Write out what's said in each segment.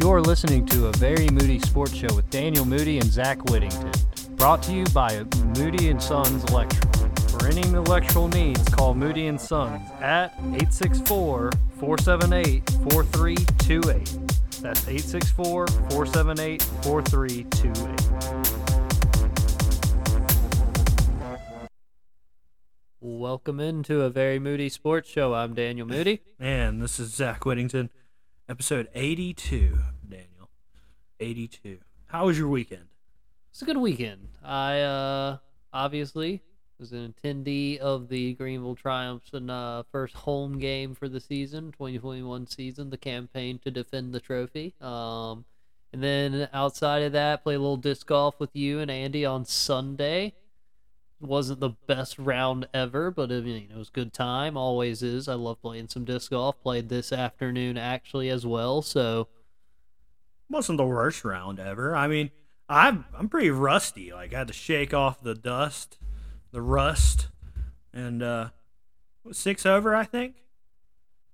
You're listening to a very moody sports show with Daniel Moody and Zach Whittington. Brought to you by Moody and Sons Electrical. For any electrical needs, call Moody and Sons at 864-478-4328. That's 864-478-4328. Welcome into a very moody sports show. I'm Daniel Moody. And this is Zach Whittington, episode 82, Daniel. 82. How was your weekend? It's a good weekend. I uh obviously was an attendee of the Greenville Triumphs and uh, first home game for the season, 2021 season, the campaign to defend the trophy. Um, and then outside of that, play a little disc golf with you and Andy on Sunday. Wasn't the best round ever, but I mean, it was good time. Always is. I love playing some disc golf. Played this afternoon actually as well. So wasn't the worst round ever. I mean, I'm I'm pretty rusty. Like I had to shake off the dust the rust, and uh, six over, I think.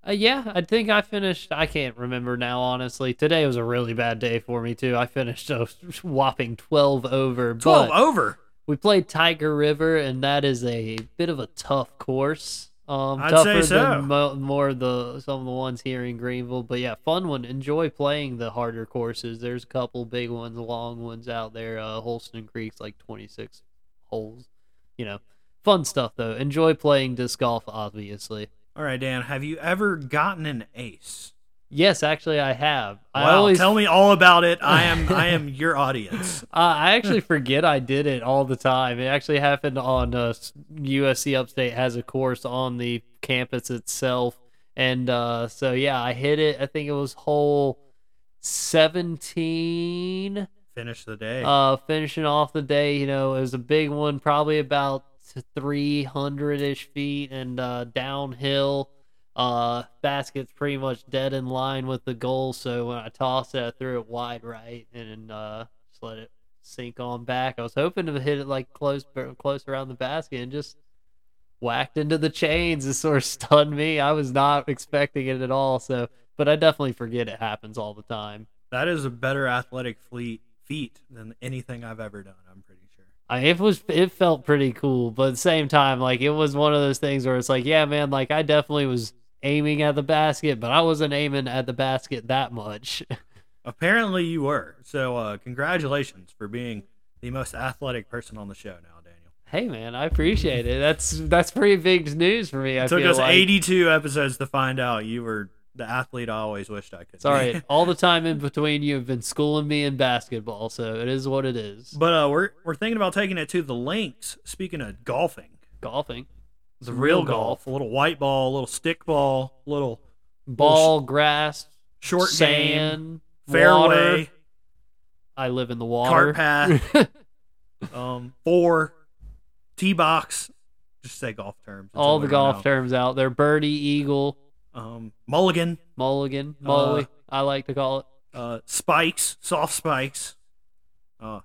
Uh, yeah, I think I finished. I can't remember now, honestly. Today was a really bad day for me too. I finished a whopping twelve over. Twelve over. We played Tiger River, and that is a bit of a tough course. Um, I'd tougher say so. than mo- more of the some of the ones here in Greenville. But yeah, fun one. Enjoy playing the harder courses. There's a couple big ones, long ones out there. Uh, Holston Creek's like 26 holes you know, fun stuff though. Enjoy playing disc golf, obviously. All right, Dan. Have you ever gotten an ace? Yes, actually, I have. Wow, I always tell me all about it. I am I am your audience. Uh, I actually forget I did it all the time. It actually happened on uh, USC Upstate has a course on the campus itself, and uh, so yeah, I hit it. I think it was hole seventeen finish the day. Uh, finishing off the day, you know, it was a big one, probably about 300 ish feet and uh, downhill. Uh, basket's pretty much dead in line with the goal. So when I tossed it, I threw it wide right and uh, just let it sink on back. I was hoping to hit it like close, close around the basket and just whacked into the chains. It sort of stunned me. I was not expecting it at all. So, but I definitely forget it happens all the time. That is a better athletic fleet feet than anything I've ever done. I'm pretty sure. I it was it felt pretty cool, but at the same time, like it was one of those things where it's like, yeah, man, like I definitely was aiming at the basket, but I wasn't aiming at the basket that much. Apparently, you were. So, uh, congratulations for being the most athletic person on the show now, Daniel. Hey, man, I appreciate it. That's that's pretty big news for me. I it took us like. 82 episodes to find out you were the athlete I always wished I could. Sorry, all the time in between you have been schooling me in basketball, so it is what it is. But uh, we're we're thinking about taking it to the links. Speaking of golfing, golfing, the real, real golf, golf, a little white ball, a little stick ball, little ball, little grass, short sand, game, fairway. Water. I live in the water. Cart path. um, four, tee box. Just say golf terms. It's all the golf terms out there. Birdie, eagle um, mulligan, mulligan, molly. Uh, I like to call it. Uh, spikes, soft spikes. Uh,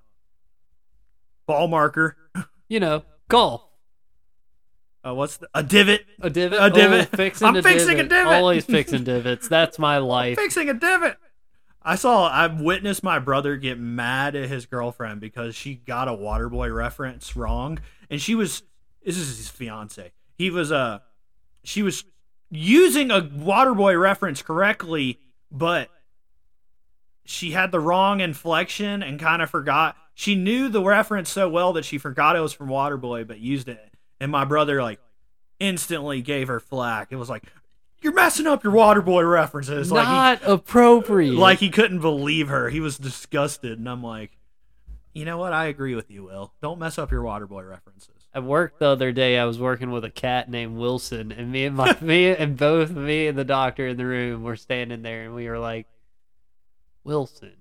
ball marker. You know, golf. Uh, what's the, a divot? A divot. A divot. Oh, fixing I'm a fixing divot. a divot. Always fixing divots. That's my life. fixing a divot. I saw. I've witnessed my brother get mad at his girlfriend because she got a Waterboy reference wrong, and she was. This is his fiance. He was uh, she was using a Waterboy reference correctly, but she had the wrong inflection and kind of forgot. She knew the reference so well that she forgot it was from Waterboy, but used it. And my brother like instantly gave her flack. It was like, "You're messing up your Waterboy references." Not like he, appropriate. Like he couldn't believe her. He was disgusted, and I'm like, you know what? I agree with you, Will. Don't mess up your Waterboy references. At work the other day, I was working with a cat named Wilson, and me and my me and both me and the doctor in the room were standing there, and we were like, Wilson,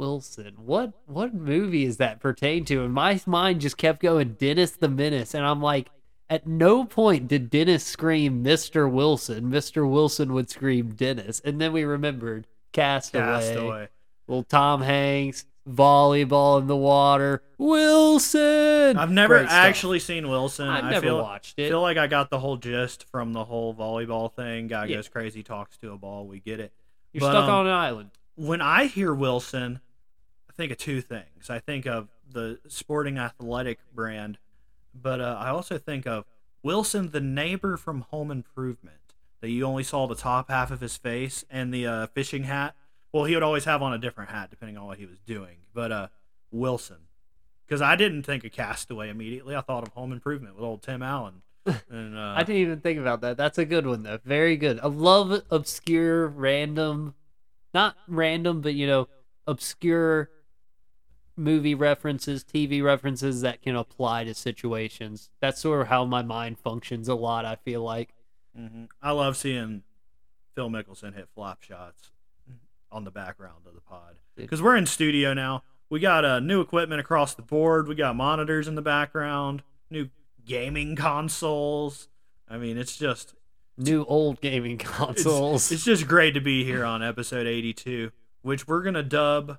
Wilson, what what movie is that pertain to? And my mind just kept going, Dennis the Menace, and I'm like, at no point did Dennis scream Mr. Wilson. Mr. Wilson would scream Dennis, and then we remembered Castaway. Castaway. Well, Tom Hanks, volleyball in the water. Wilson. I've never actually seen Wilson. I've I never feel, watched it. feel like I got the whole gist from the whole volleyball thing. Guy Yeah. goes crazy, talks to a ball. We get it. You're but, stuck um, on an island. When I hear Wilson, think of two things. I think of the Sporting Athletic brand, but uh, I also think of Wilson, the neighbor from Home Improvement, that you only saw the top half of his face and the uh, fishing hat. Well, he would always have on a different hat depending on what he was doing. But uh, Wilson, because I didn't think of Castaway immediately. I thought of Home Improvement with old Tim Allen. And uh, I didn't even think about that. That's a good one though. Very good. I love obscure, random, not random, but you know, obscure movie references, TV references that can apply to situations. That's sort of how my mind functions a lot. I feel like. mhm. I love seeing Phil Mickelson hit flop shots on the background of the pod because we're in studio now. We got uh, new equipment across the board. We got monitors in the background, new gaming consoles. I mean, it's just New old gaming it's, consoles. it's just great to be here on episode 82, which we're gonna dub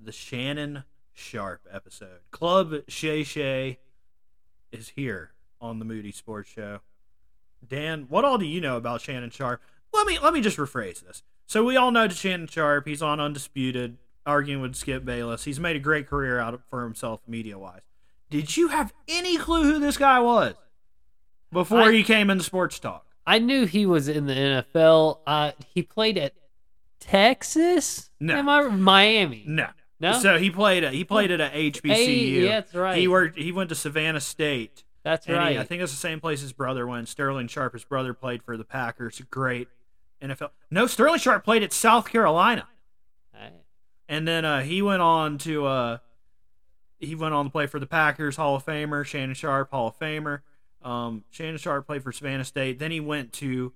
the Shannon Sharpe episode. Club Shay Shay is here on the Moody Sports Show. Dan, what all do you know about Shannon Sharpe? Let me let me just rephrase this. So we all know Shannon Sharpe. He's on Undisputed, arguing with Skip Bayless. He's made a great career out of, for himself media wise. Did you have any clue who this guy was before I- he came into sports talk? I knew he was in the NFL. Uh, he played at Texas. No. Am I Miami? No. No. So he played at he played at a HBCU. Hey, yeah, that's right. He worked. He went to Savannah State. That's and he- right. I think it's the same place his brother went. Sterling Sharpe, his brother, played for the Packers. Great NFL. No, Sterling Sharpe played at South Carolina, and then uh, he went on to uh, he went on to play for the Packers. Hall of Famer Shannon Sharpe, Hall of Famer. Um, Shannon Sharpe played for Savannah State. Then he went to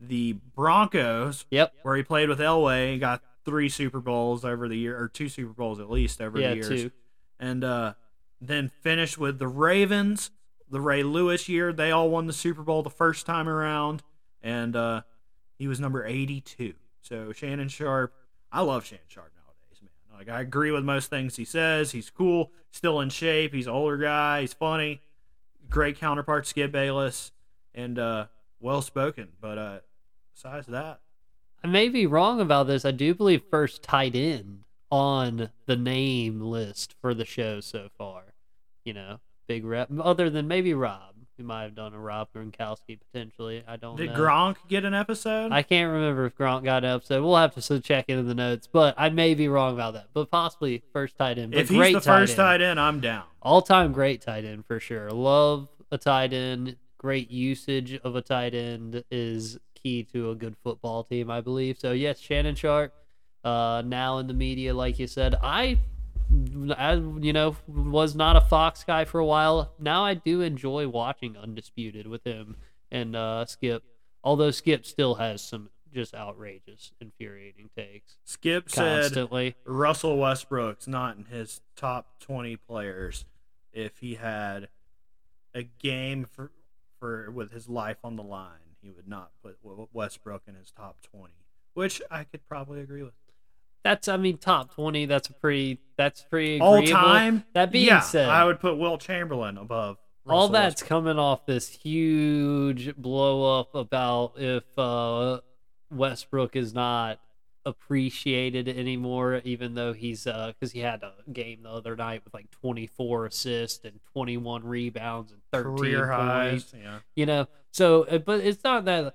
the Broncos, Yep. where he played with Elway and got three Super Bowls over the year, or two Super Bowls at least over Yeah, the years too. and uh, then finished with the Ravens, the Ray Lewis year. They all won the Super Bowl the first time around, and uh, he was number 82. So Shannon Sharpe, I love Shannon Sharpe nowadays, man. Like I agree with most things he says. He's cool, still in shape. He's an older guy. He's funny. Great counterpart, Skip Bayless, and uh, well spoken. But uh, besides that, I may be wrong about this. I do believe first tight end on the name list for the show so far. You know, big rep. Other than maybe Rob, we might have done a Rob Gronkowski potentially. I don't did know. Gronk get an episode? I can't remember if Gronk got an episode. We'll have to check into the notes, but I may be wrong about that. But possibly first tight end. But if he's the first end. tight end, I'm down. all time great tight end for sure. Love a tight end. Great usage of a tight end is key to a good football team, I believe. So yes, Shannon Sharpe, uh, now in the media, like you said. I, I, you know, was not a Fox guy for a while. Now I do enjoy watching Undisputed with him and uh, Skip. Although Skip still has some just outrageous, infuriating takes Skip said constantly. Russell Westbrook's not in his top 20 players if he had a game for for with his life on the line. He would not put Westbrook in his top 20, which I could probably agree with. That's, I mean, top twenty. That's a pretty. That's pretty All time? That being yeah, said, I would put Wilt Chamberlain above. all that's Westbrook. coming off this huge blow up about if uh, Westbrook is not appreciated anymore, even though he's uh because he had a game the other night with like 24 assists and 21 rebounds and 13 career points. highs. Yeah. You know, so uh, but it's not that.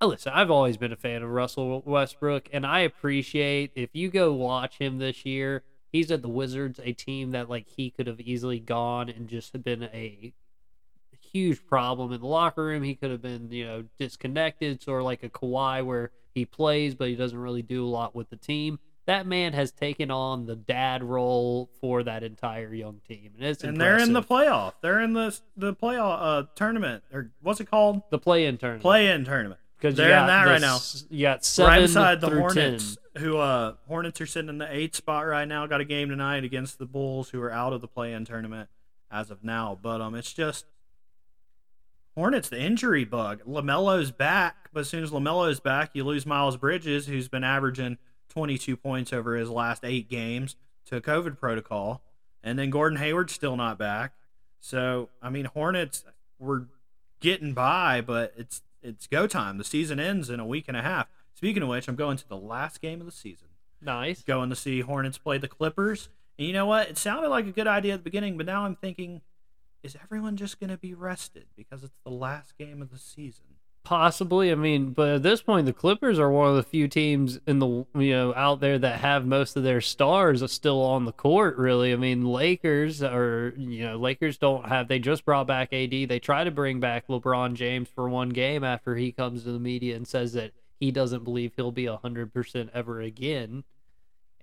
uh, Listen, I've always been a fan of Russell Westbrook, and I appreciate if you go watch him this year. He's at the Wizards, a team that like he could have easily gone and just have been a huge problem in the locker room. He could have been, you know, disconnected, sort of like a Kawhi where he plays but he doesn't really do a lot with the team. That man has taken on the dad role for that entire young team, and it's And they're in the playoff. They're in the the playoff uh, tournament or what's it called? the play-in tournament. Play-in tournament. because They're in that right now. You got seven right beside the Hornets, 10. who uh Hornets are sitting in the eighth spot right now. Got a game tonight against the Bulls, who are out of the play-in tournament as of now. But um, it's just Hornets the injury bug. LaMelo's back, but as soon as LaMelo's back, you lose Miles Bridges, who's been averaging 22 points over his last eight games. to COVID protocol, and then Gordon Hayward's still not back. So I mean, Hornets were getting by, but it's it's go time. The season ends in a week and a half. Speaking of which, I'm going to the last game of the season. Nice. Going to see Hornets play the Clippers. And you know what? It sounded like a good idea at the beginning, but now I'm thinking, is everyone just going to be rested because it's the last game of the season? Possibly. I mean, but at this point, the Clippers are one of the few teams in the you know out there that have most of their stars still on the court. Really, I mean, Lakers are you know Lakers don't have. They just brought back AD. They try to bring back LeBron James for one game after he comes to the media and says that he doesn't believe he'll be hundred percent ever again.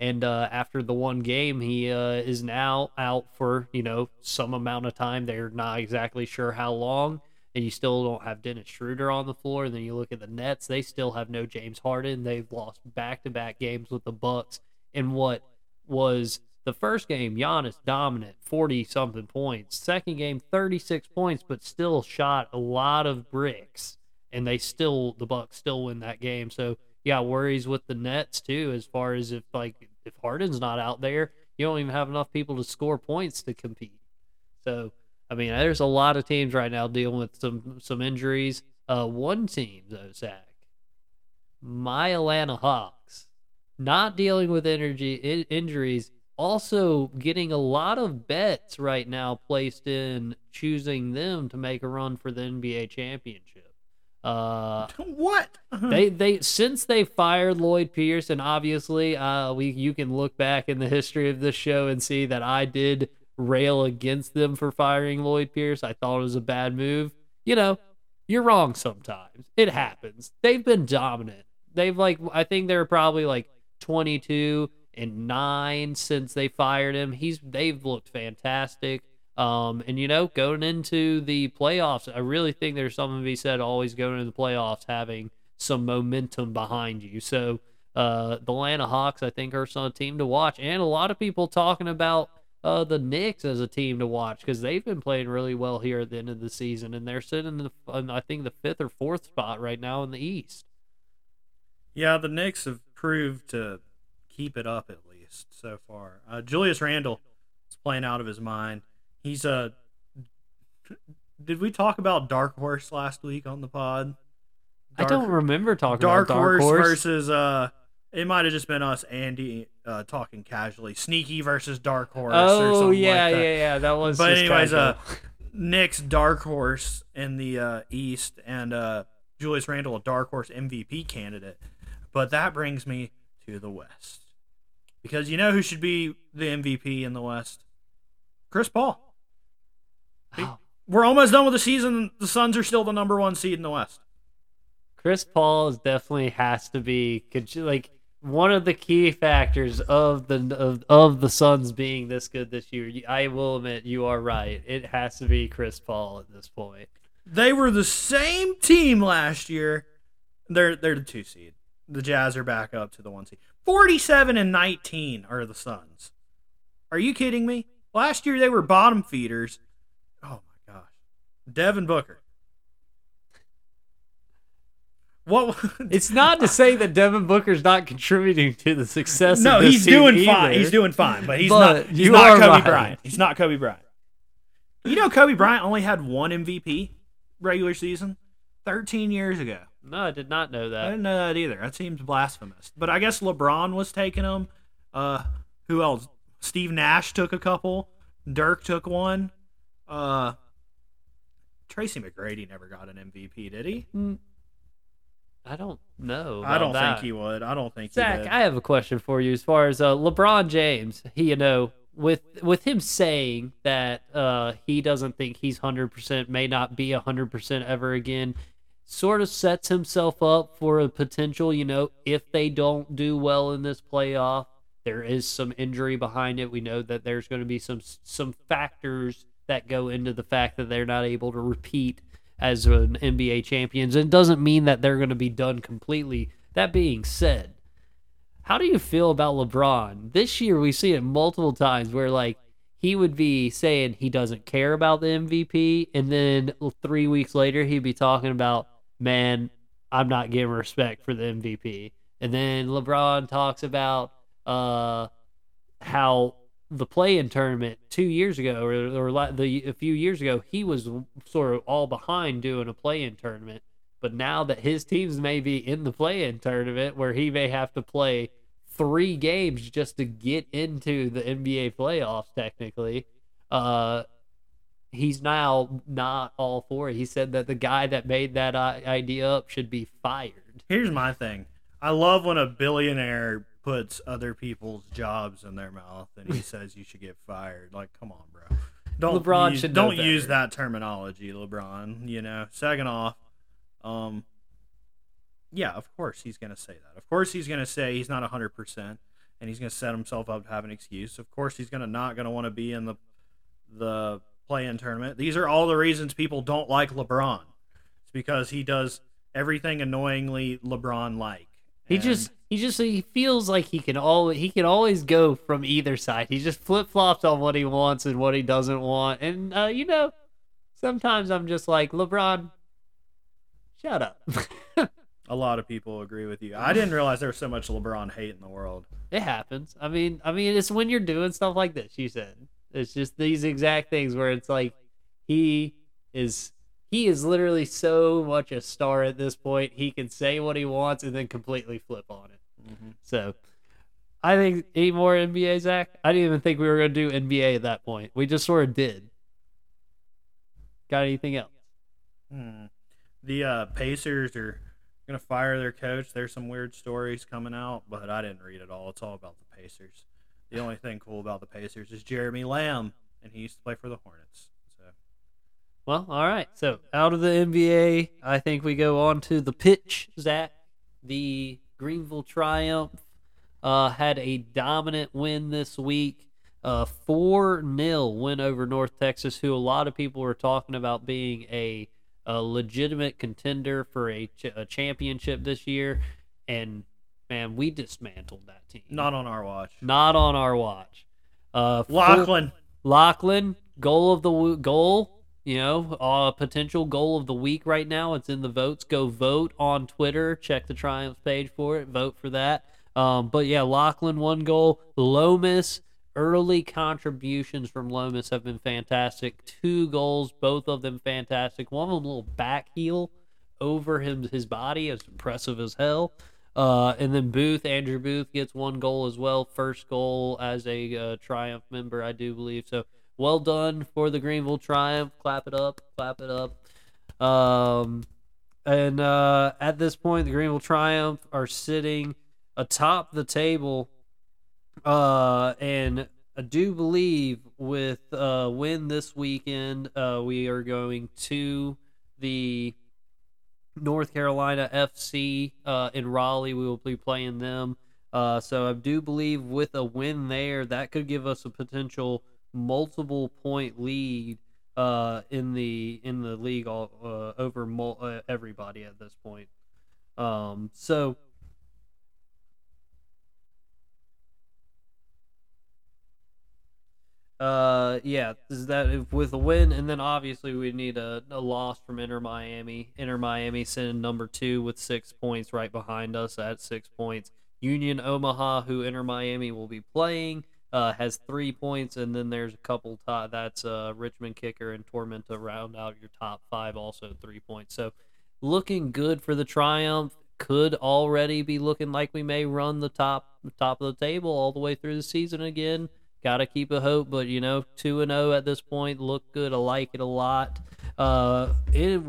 And uh, after the one game, he uh, is now out for you know some amount of time. They're not exactly sure how long and you still don't have Dennis Schroeder on the floor. And then you look at the Nets; they still have no James Harden. They've lost back-to-back games with the Bucks And what was the first game, Giannis dominant, forty something points. Second game, thirty-six points, but still shot a lot of bricks, and they still the Bucks still win that game. So yeah, worries with the Nets too, as far as if like if Harden's not out there, you don't even have enough people to score points to compete. So I mean, there's a lot of teams right now dealing with some some injuries. Uh, one team though, Zach, my Atlanta Hawks, not dealing with energy in, injuries, also getting a lot of bets right now placed in choosing them to make a run for the NBA championship. Uh, what they they since they fired Lloyd Pierce, and obviously, uh, we you can look back in the history of this show and see that I did rail against them for firing Lloyd Pierce. I thought it was a bad move. You know, you're wrong sometimes. It happens. They've been dominant. They've like I think they're probably like 22 and 9 since they fired him. He's they've looked fantastic. Um, and you know, going into the playoffs, I really think there's something to be said always going into the playoffs having some momentum behind you. So uh, the Atlanta Hawks, I think, are some team to watch, and a lot of people talking about uh, the Knicks as a team to watch because they've been playing really well here at the end of the season, and they're sitting in the I think the fifth or fourth spot right now in the East. Yeah, the Knicks have proved to keep it up at least so far. Uh, Julius Randle is playing out of his mind. He's a. Did we talk about Dark Horse last week on the pod? Dark, I don't remember talking Dark about Dark Horse, Horse versus uh it might have just been us, Andy, uh, talking casually. Sneaky versus Dark Horse. Oh yeah, like yeah, yeah. That was. But anyways, uh, Knicks Dark Horse in the uh, East, and uh, Julius Randle a Dark Horse MVP candidate. But that brings me to the West, because you know who should be the MVP in the West? Chris Paul. We're almost done with the season. The Suns are still the number one seed in the West. Chris Paul is definitely has to be like one of the key factors of the of, of the Suns being this good this year. I will admit you are right. It has to be Chris Paul at this point. They were the same team last year. They're they're the two seed. The Jazz are back up to the one seed. Forty-seven and nineteen are the Suns. Are you kidding me? Last year they were bottom feeders. My gosh, Devin Booker. What? it's not to say that Devin Booker's not contributing to the success. No, he's doing either. fine. He's doing fine, but he's but not. He's not Kobe right. Bryant. He's not Kobe Bryant. You know, Kobe Bryant only had one MVP regular season, thirteen years ago. No, I did not know that. I didn't know that either. That seems blasphemous. But I guess LeBron was taking them. Uh, who else? Steve Nash took a couple. Dirk took one. Uh, Tracy McGrady never got an MVP, did he? Mm. I don't know. I don't that. think he would. I don't think Zach, I have a question for you as far as uh, LeBron James. He, you know, with with him saying that uh, he doesn't think he's hundred percent, may not be hundred percent ever again, sort of sets himself up for a potential. You know, if they don't do well in this playoff, there is some injury behind it. We know that there's going to be some some factors that go into the fact that they're not able to repeat as an NBA champions. It doesn't mean that they're going to be done completely. That being said, how do you feel about LeBron? This year we see it multiple times where like he would be saying he doesn't care about the MVP, and then three weeks later he'd be talking about, man, I'm not giving respect for the MVP. And then LeBron talks about uh how the play-in tournament two years ago, or, or the a few years ago, he was sort of all behind doing a play-in tournament. But now that his teams may be in the play-in tournament, where he may have to play three games just to get into the NBA playoffs, technically, uh, he's now not all for it. He said that the guy that made that idea up should be fired. Here's my thing. I love when a billionaire puts other people's jobs in their mouth and he says you should get fired. Like, come on, bro. Don't LeBron use, should don't use that terminology, LeBron. You know. Second off, um, yeah, of course he's gonna say that. Of course he's gonna say he's not hundred percent, and he's gonna set himself up to have an excuse. Of course he's gonna not gonna want to be in the the play-in tournament. These are all the reasons people don't like LeBron. It's because he does everything annoyingly LeBron like. He just he just he feels like he can all he can always go from either side. He just flip flops on what he wants and what he doesn't want. And uh, you know, sometimes I'm just like LeBron, shut up. A lot of people agree with you. I didn't realize there was so much LeBron hate in the world. It happens. I mean, I mean, it's when you're doing stuff like this. You said it's just these exact things where it's like he is he is literally so much a star at this point. He can say what he wants and then completely flip on it. Mm-hmm. So I think any more NBA, Zach? I didn't even think we were going to do NBA at that point. We just sort of did. Got anything else? Hmm. The uh, Pacers are going to fire their coach. There's some weird stories coming out, but I didn't read it all. It's all about the Pacers. The only thing cool about the Pacers is Jeremy Lamb, and he used to play for the Hornets. Well, all right. So out of the NBA, I think we go on to the pitch, Zach. The Greenville Triumph uh, had a dominant win this week. Uh, 4 0 win over North Texas, who a lot of people were talking about being a, a legitimate contender for a, ch- a championship this year. And man, we dismantled that team. Not on our watch. Not on our watch. Uh, Lachlan. Lachlan, goal of the goal you know, a potential goal of the week right now. It's in the votes. Go vote on Twitter. Check the Triumph page for it. Vote for that. Um, but yeah, Lachlan one goal. Lomas early contributions from Lomas have been fantastic. Two goals, both of them fantastic. One of them a little back heel over him his body. It's impressive as hell. Uh, and then Booth, Andrew Booth gets one goal as well. First goal as a uh, Triumph member, I do believe. So well done for the Greenville Triumph. Clap it up, clap it up. Um, and uh, at this point, the Greenville Triumph are sitting atop the table. Uh, and I do believe with uh, win this weekend, uh, we are going to the North Carolina FC uh, in Raleigh. We will be playing them. Uh, so I do believe with a win there, that could give us a potential multiple point lead uh, in the in the league all, uh, over mul- uh, everybody at this point. Um, so. Uh, yeah, is that with a win, and then obviously we need a, a loss from Inter Miami. Inter Miami sitting number two with six points, right behind us at six points. Union Omaha, who Inter Miami will be playing, uh, has three points, and then there's a couple top. That's uh, Richmond kicker and Tormenta round out your top five, also three points. So looking good for the Triumph. Could already be looking like we may run the top top of the table all the way through the season again. Got to keep a hope, but you know, two and zero oh at this point, look good. I like it a lot. Uh, it,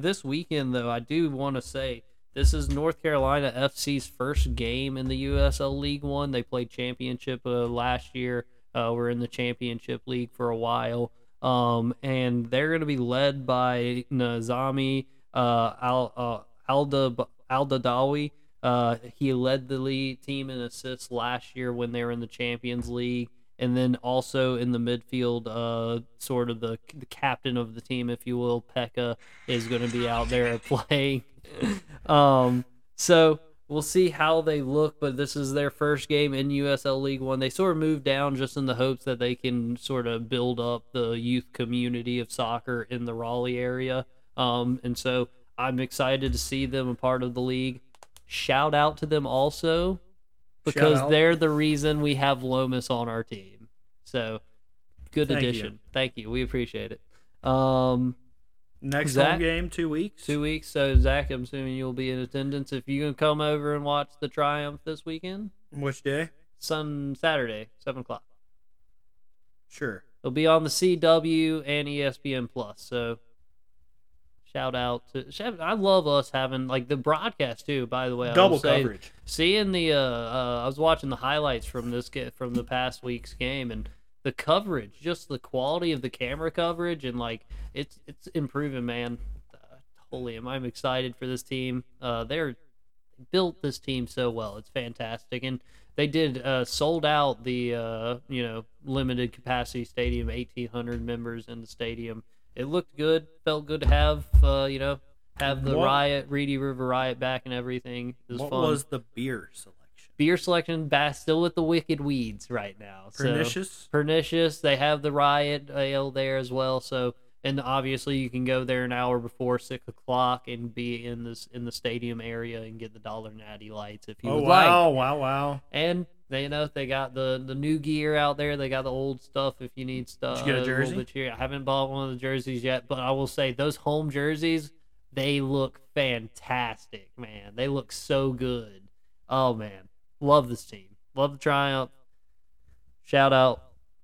this weekend though, I do want to say this is North Carolina FC's first game in the USL League One. They played championship uh, last year. Uh, we're in the championship league for a while, um, and they're going to be led by Nazami uh, Al uh, Alda Albadawi. Uh, he led the team in assists last year when they were in the Champions League, and then also in the midfield, uh, sort of the, the captain of the team, if you will, Pekka is going to be out there playing. um, so we'll see how they look, but this is their first game in USL League One. They sort of moved down just in the hopes that they can sort of build up the youth community of soccer in the Raleigh area. Um, and so I'm excited to see them a part of the league. Shout out to them also. because they're the reason we have Lomas on our team. So good Thank you. addition. Thank you. We appreciate it. Um, Next Zach? home game, two weeks. two weeks. So Zach, I'm assuming you'll be in attendance. If you can come over and watch the Triumph this weekend, Which day? Sun Saturday, seven o'clock. Sure. It'll be on the CW and ESPN Plus. So shout out to shout, I love us having like the broadcast too. By the way, I Double say, coverage. Seeing the uh, uh, I was watching the highlights from this ga- from the past week's game and the coverage, just the quality of the camera coverage and like it's it's improving, man. Uh, totally, am I'm excited for this team. Uh, they're built this team so well. It's fantastic, and they did uh, sold out the uh, you know limited capacity stadium, eighteen hundred members in the stadium. It looked good, felt good to have uh, you know have the What- riot, Reedy River riot back and everything. It was What fun. was the beer selection? Beer selection, bass still with the wicked weeds right now. So- Pernicious. pernicious. They have the riot ale there as well. So, and obviously you can go there an hour before six o'clock and be in this in the stadium area and get the dollar natty lights if you oh would like. wow, wow, wow! And they you know they got the the new gear out there. They got the old stuff if you need stuff. you get a jersey? cheer- I haven't bought one of the jerseys yet, but I will say those home jerseys they look fantastic, man. They look so good. Oh man, love this team. Love the triumph. Shout out,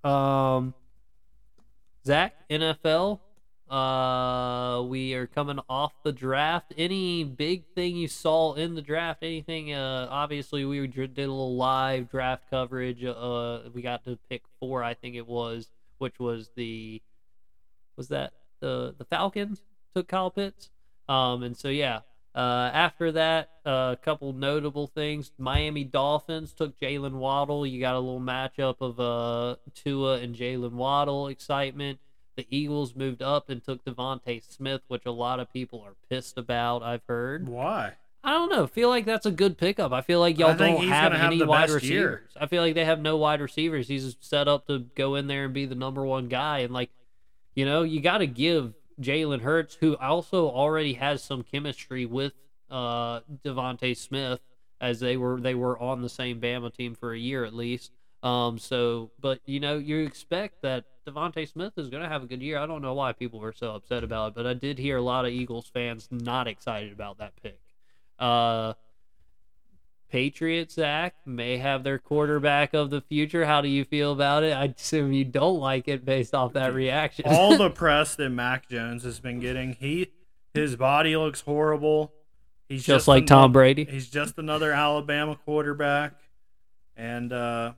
um, Zach NFL. Uh, we are coming off the draft. Any big thing you saw in the draft? Anything? Uh, obviously we did a little live draft coverage. Uh, we got to pick four, I think it was, which was the, was that the the Falcons took Kyle Pitts. Um, and so yeah. Uh, after that, uh, a couple notable things. Miami Dolphins took Jaylen Waddle. You got a little matchup of uh Tua and Jaylen Waddle excitement. The Eagles moved up and took DeVonta Smith, which a lot of people are pissed about. I've heard. Why? I don't know. Feel like that's a good pickup. I feel like y'all don't have have any the wide best year. receivers. I feel like they have no wide receivers. He's set up to go in there and be the number one guy. And like, you know, you got to give Jalen Hurts, who also already has some chemistry with uh DeVonta Smith, as they were they were on the same Bama team for a year at least. Um, so, but you know, you expect that DeVonta Smith is going to have a good year. I don't know why people were so upset about it, but I did hear a lot of Eagles fans not excited about that pick. Uh, Patriots, Zach, may have their quarterback of the future. How do you feel about it? I assume you don't like it based off that reaction. All the press that Mac Jones has been getting, he his body looks horrible. He's just like Tom Brady. He's just another Alabama quarterback, and uh,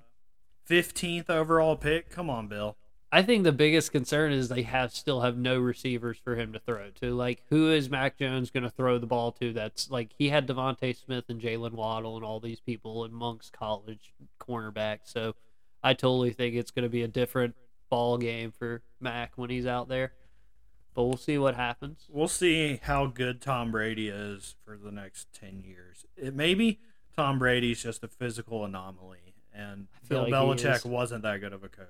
15th overall pick. Come on, Bill. I think the biggest concern is they have still have no receivers for him to throw to. Like, who is Mac Jones going to throw the ball to? That's like he had DeVonta Smith and Jaylen Waddle and all these people amongst college cornerbacks. So I totally think it's going to be a different ball game for Mac when he's out there. But we'll see what happens. We'll see how good Tom Brady is for the next 10 years. It maybe Tom Brady's just a physical anomaly, and Bill like Belichick wasn't that good of a coach.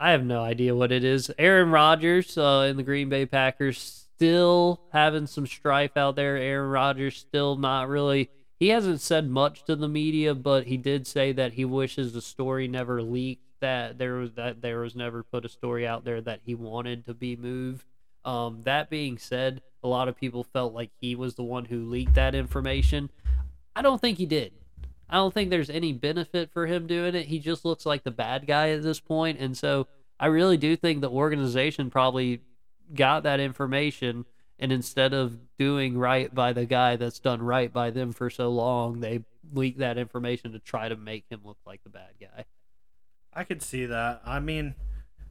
I have no idea what it is. Aaron Rodgers uh, in the Green Bay Packers still having some strife out there. Aaron Rodgers still not really. He hasn't said much to the media, but he did say that he wishes the story never leaked. That there was that there was never put a story out there that he wanted to be moved. Um, that being said, a lot of people felt like he was the one who leaked that information. I don't think he did. I don't think there's any benefit for him doing it. He just looks like the bad guy at this point, and so I really do think the organization probably got that information, and instead of doing right by the guy that's done right by them for so long, they leak that information to try to make him look like the bad guy. I could see that. I mean,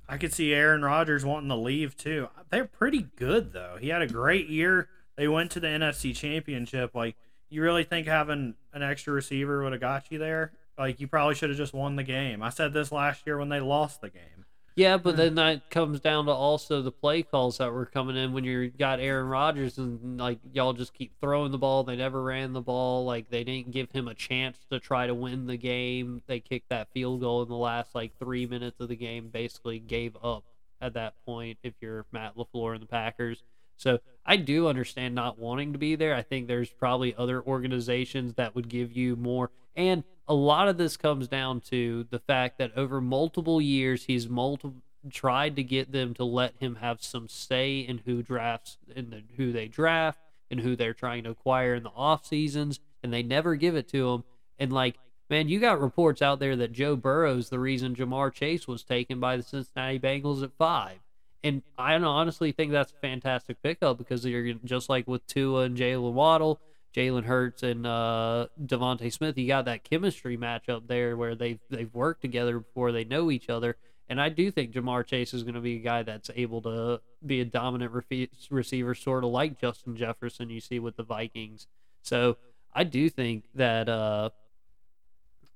I could see Aaron Rodgers wanting to leave too. They're pretty good though. He had a great year. They went to the NFC Championship. Like, you really think having an extra receiver would have got you there? Like, you probably should have just won the game. I said this last year when they lost the game. Yeah, but then that comes down to also the play calls that were coming in when you got Aaron Rodgers and like y'all just keep throwing the ball. They never ran the ball. Like they didn't give him a chance to try to win the game. They kicked that field goal in the last like three minutes of the game. Basically gave up at that point. If you're Matt LaFleur and the Packers, so I do understand not wanting to be there. I think there's probably other organizations that would give you more. And a lot of this comes down to the fact that over multiple years, he's multiple tried to get them to let him have some say in who drafts in the, who they draft and who they're trying to acquire in the off seasons, and they never give it to him. And like, man, you got reports out there that Joe Burrow's the reason Ja'Marr Chase was taken by the Cincinnati Bengals at five. And I honestly think that's a fantastic pickup because you're just like with Tua and Jaylen Waddle, Jalen Hurts and uh, DeVonta Smith. You got that chemistry matchup there where they've they've worked together before they know each other. And I do think Ja'Marr Chase is going to be a guy that's able to be a dominant re- receiver, sort of like Justin Jefferson you see with the Vikings. So I do think that uh,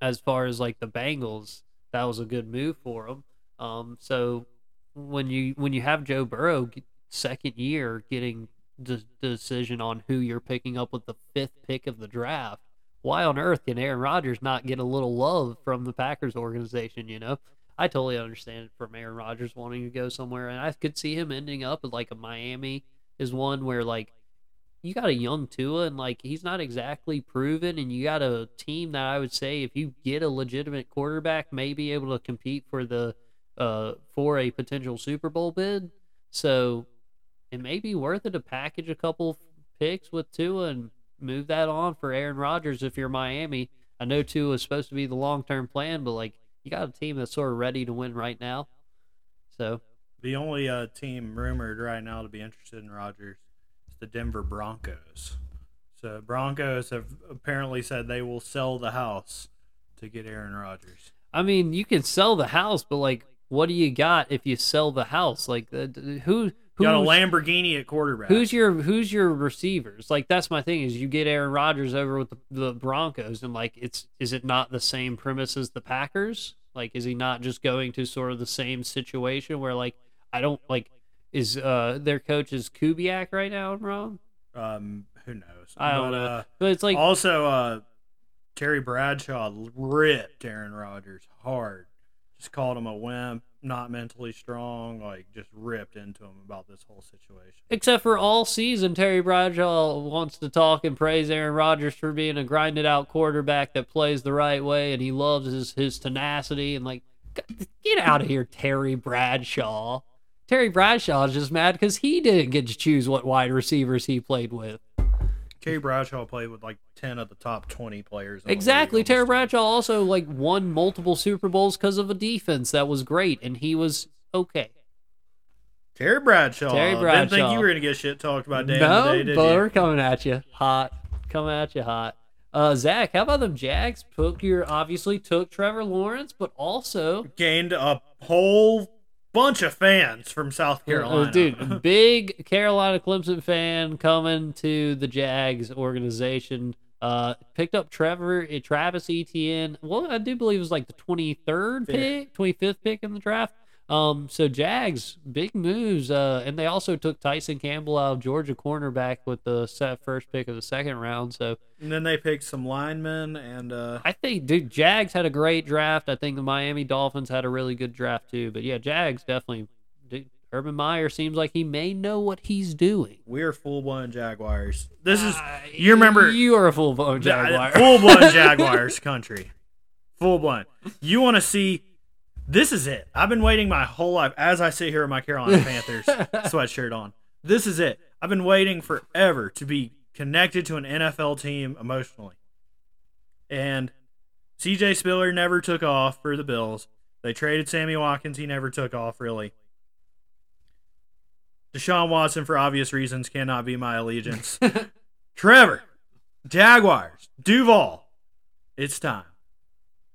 as far as like the Bengals, that was a good move for them. Um, so when you when you have Joe Burrow second year getting the, the decision on who you're picking up with the fifth pick of the draft, why on earth can Aaron Rodgers not get a little love from the Packers organization? You know, I totally understand it from Aaron Rodgers wanting to go somewhere, and I could see him ending up with like a Miami is one where like you got a young Tua and like he's not exactly proven, and you got a team that I would say if you get a legitimate quarterback, may be able to compete for the uh for a potential Super Bowl bid. So it may be worth it to package a couple picks with Tua and move that on for Aaron Rodgers if you're Miami. I know Tua is supposed to be the long term plan, but like you got a team that's sort of ready to win right now. So the only uh, team rumored right now to be interested in Rodgers is the Denver Broncos. So Broncos have apparently said they will sell the house to get Aaron Rodgers. I mean, you can sell the house, but like, what do you got if you sell the house? Like, uh, who? You got a Lamborghini at quarterback. Who's your Who's your receivers? Like that's my thing is you get Aaron Rodgers over with the, the Broncos and like it's is it not the same premise as the Packers? Like is he not just going to sort of the same situation where like I don't like is uh their coach is Kubiak right now? I'm wrong. Um, who knows? I don't but, know. Uh, but it's like also uh, Terry Bradshaw ripped Aaron Rodgers hard. Just called him a wimp not mentally strong, like just ripped into him about this whole situation. Except for all season, Terry Bradshaw wants to talk and praise Aaron Rodgers for being a grinded out quarterback that plays the right way, and he loves his his tenacity and like get out of here, Terry Bradshaw. Terry Bradshaw is just mad because he didn't get to choose what wide receivers he played with. Terry Bradshaw played with like ten of the top twenty players. Exactly. Terry Bradshaw also like won multiple Super Bowls because of a defense that was great, and he was okay. Terry Bradshaw. Terry Bradshaw. Didn't think you were gonna get shit talked about day no, day, but you? we're coming at you hot. Coming at you hot. Uh, Zach, how about them Jags? Took your obviously took Trevor Lawrence, but also gained a whole bunch of fans from South Carolina. Uh, dude, big Carolina Clemson fan coming to the Jags organization. Uh, picked up Trevor, uh, Travis Etienne. Well, I do believe it was like the 23rd pick, 25th pick in the draft. Um, so Jags, big moves. Uh, and they also took Tyson Campbell out of Georgia cornerback with the set first pick of the second round. So and then they picked some linemen and uh I think dude Jags had a great draft. I think the Miami Dolphins had a really good draft too. But yeah, Jags definitely dude, Urban Meyer seems like he may know what he's doing. We're full blown Jaguars. This is uh, you remember you are a full blown Jaguar. Full blown Jaguars country. Full blown. You want to see this is it. I've been waiting my whole life as I sit here with my Carolina Panthers sweatshirt on. This is it. I've been waiting forever to be connected to an NFL team emotionally. And CJ Spiller never took off for the Bills. They traded Sammy Watkins. He never took off, really. Deshaun Watson, for obvious reasons, cannot be my allegiance. Trevor, Jaguars, Duval, it's time.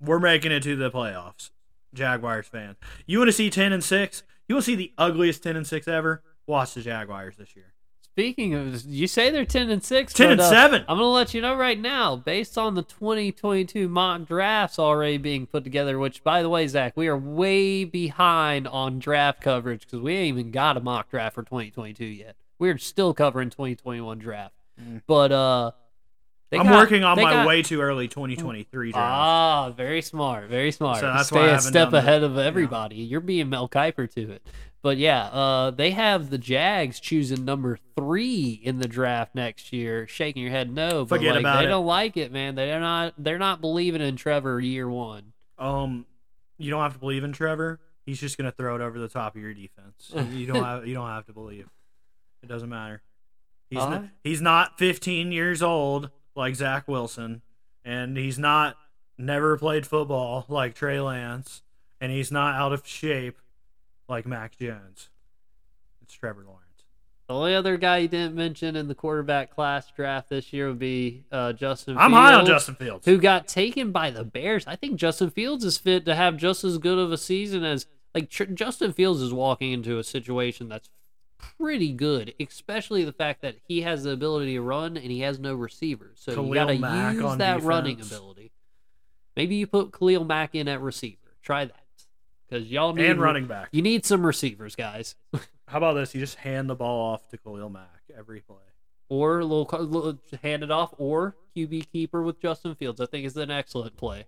We're making it to the playoffs. Jaguars fan. You want to see 10 and 6? You want to see the ugliest 10 and 6 ever? Watch the Jaguars this year. Speaking of, you say they're 10 and 6. 10 but, and uh, 7. I'm going to let you know right now, based on the 2022 mock drafts already being put together, which, by the way, Zach, we are way behind on draft coverage because we ain't even got a mock draft for 2022 yet. We're still covering 2021 draft. Mm. But, uh, They I'm got- working on my got- way too early 2023 draft. Ah, very smart, very smart. So that's Stay a step ahead of everybody. You're being Mel Kiper to it. But yeah, uh, they have the Jags choosing number three in the draft next year. Shaking your head no, but Forget like, about they it. don't like it, man. They're not. They're not believing in Trevor year one. Um, you don't have to believe in Trevor. He's just gonna throw it over the top of your defense. You don't have you don't have to believe. It doesn't matter. He's Uh-huh. not, he's not 15 years old like Zach Wilson, and he's not never played football like Trey Lance, and he's not out of shape like Mac Jones. It's Trevor Lawrence. The only other guy you didn't mention in the quarterback class draft this year would be uh, Justin. I'm high on Fields, Justin Fields. who got taken by the Bears. I think Justin Fields is fit to have just as good of a season as like Tr- Justin Fields is walking into a situation that's pretty good, especially the fact that he has the ability to run and he has no receivers. So Khalil you got to Mack use that running ability. Maybe you put Khalil Mack in at receiver. Try that because y'all need and running back. You need some receivers, guys. How about this? You just hand the ball off to Khalil Mack every play. or little, little hand it off, or QB keeper with Justin Fields. I think is an excellent play.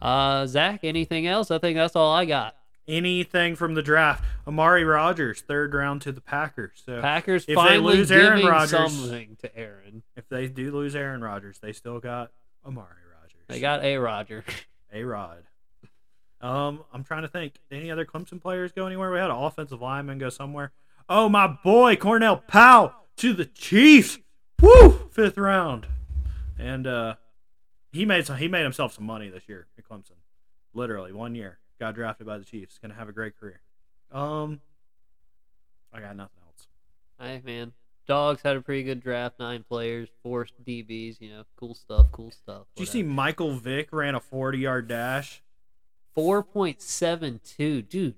Uh, Zach, anything else? I think that's all I got. Anything from the draft? Amari Rodgers, third round to the Packers. So Packers If they finally lose Aaron Rodgers- something to Aaron. if they do lose Aaron Rodgers, they still got Amari Rodgers. They got a Roger. a Rod. Um, I'm trying to think. Any other Clemson players go anywhere? We had an offensive lineman go somewhere. Oh, my boy Cornell Powell to the Chiefs. Woo! Fifth round, and uh, he made some. He made himself some money this year at Clemson. Literally one year, got drafted by the Chiefs. Gonna have a great career. Um, I got nothing else. Hey man, Dogs had a pretty good draft. Nine players, four DBs. You know, cool stuff. Cool stuff. Did you see Michael Vick ran a 40 yard dash? four point seven two, dude?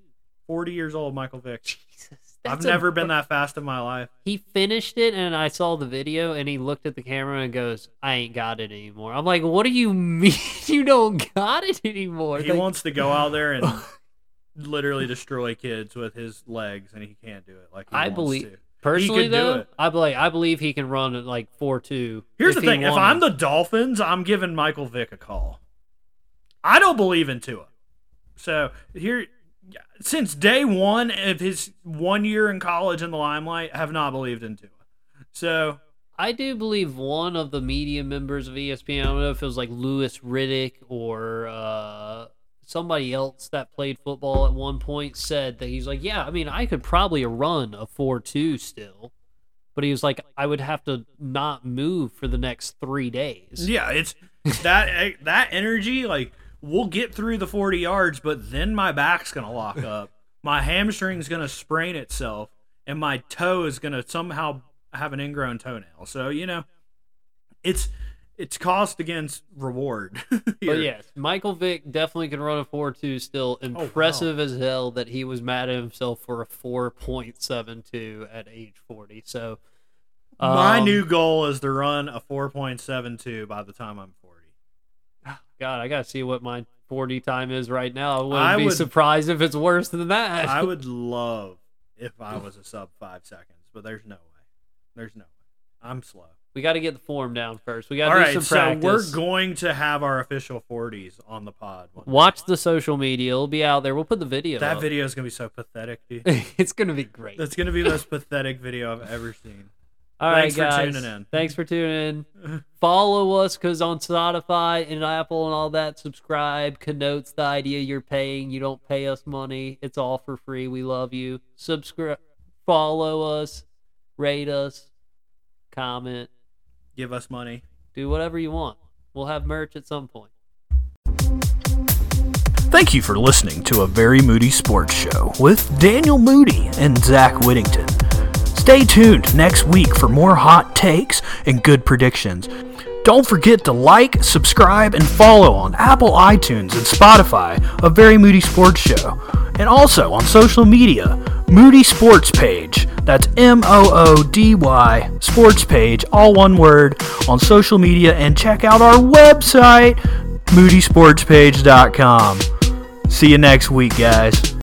40 years old, Michael Vick. Jesus, I've that's a never been that fast in my life. He finished it, and I saw the video, and he looked at the camera and goes, "I ain't got it anymore." I'm like, "What do you mean you don't got it anymore?" He Like, wants to go out there and literally destroy kids with his legs, and he can't do it. Like he I believe to. personally though, it. I believe I believe he can run at like four two. Here's the thing: if I'm the Dolphins, I'm giving Michael Vick a call. I don't believe in Tua, so here, since day one of his one year in college in the limelight, have not believed in Tua. So I do believe one of the media members of ESPN. I don't know if it was like Louis Riddick or uh, somebody else that played football at one point said that he's like, yeah, I mean, I could probably run a four-two still, but he was like, I would have to not move for the next three days. yeah, it's that that energy. Like we'll get through the 40 yards, but then my back's gonna lock up, my hamstring's gonna sprain itself, and my toe is gonna somehow have an ingrown toenail. So you know, it's it's cost against reward. But yes, Michael Vick definitely can run a four-two still. wow. Impressive as hell that he was mad at himself for a four point seven two at age forty. So. My um, new goal is to run a 4.72 by the time I'm 40. God, I gotta see what my 40 time is right now. I wouldn't I be would- surprised if it's worse than that. I would love if I was a sub five seconds, but there's no way. There's no way. I'm slow. we got to get the form down first. We got All to do right, some so we're going to have our official 40s on the pod. day. Watch the social media; it'll be out there. We'll put the video. That up. video is gonna be so pathetic, dude. it's gonna be great. That's gonna be the most pathetic video I've ever seen. All right, thanks for guys. tuning in. Thanks for tuning in. Follow us because on Spotify and Apple and all that, subscribe connotes the idea you're paying. You don't pay us money. It's all for free. We love you. Subscribe, follow us, rate us, comment, Give us money. do whatever you want. We'll have merch at some point. Thank you for listening to a Very Moody Sports Show with Daniel Moody and Zach Whittington. Stay tuned next week for more hot takes and good predictions. Don't forget to like, subscribe, and follow on Apple iTunes and Spotify a Very Moody Sports Show. And also on social media, Moody Sports Page. That's M O O D Y Sports Page, all one word, on social media. And check out our website, moodysportspage.com. See you next week, guys.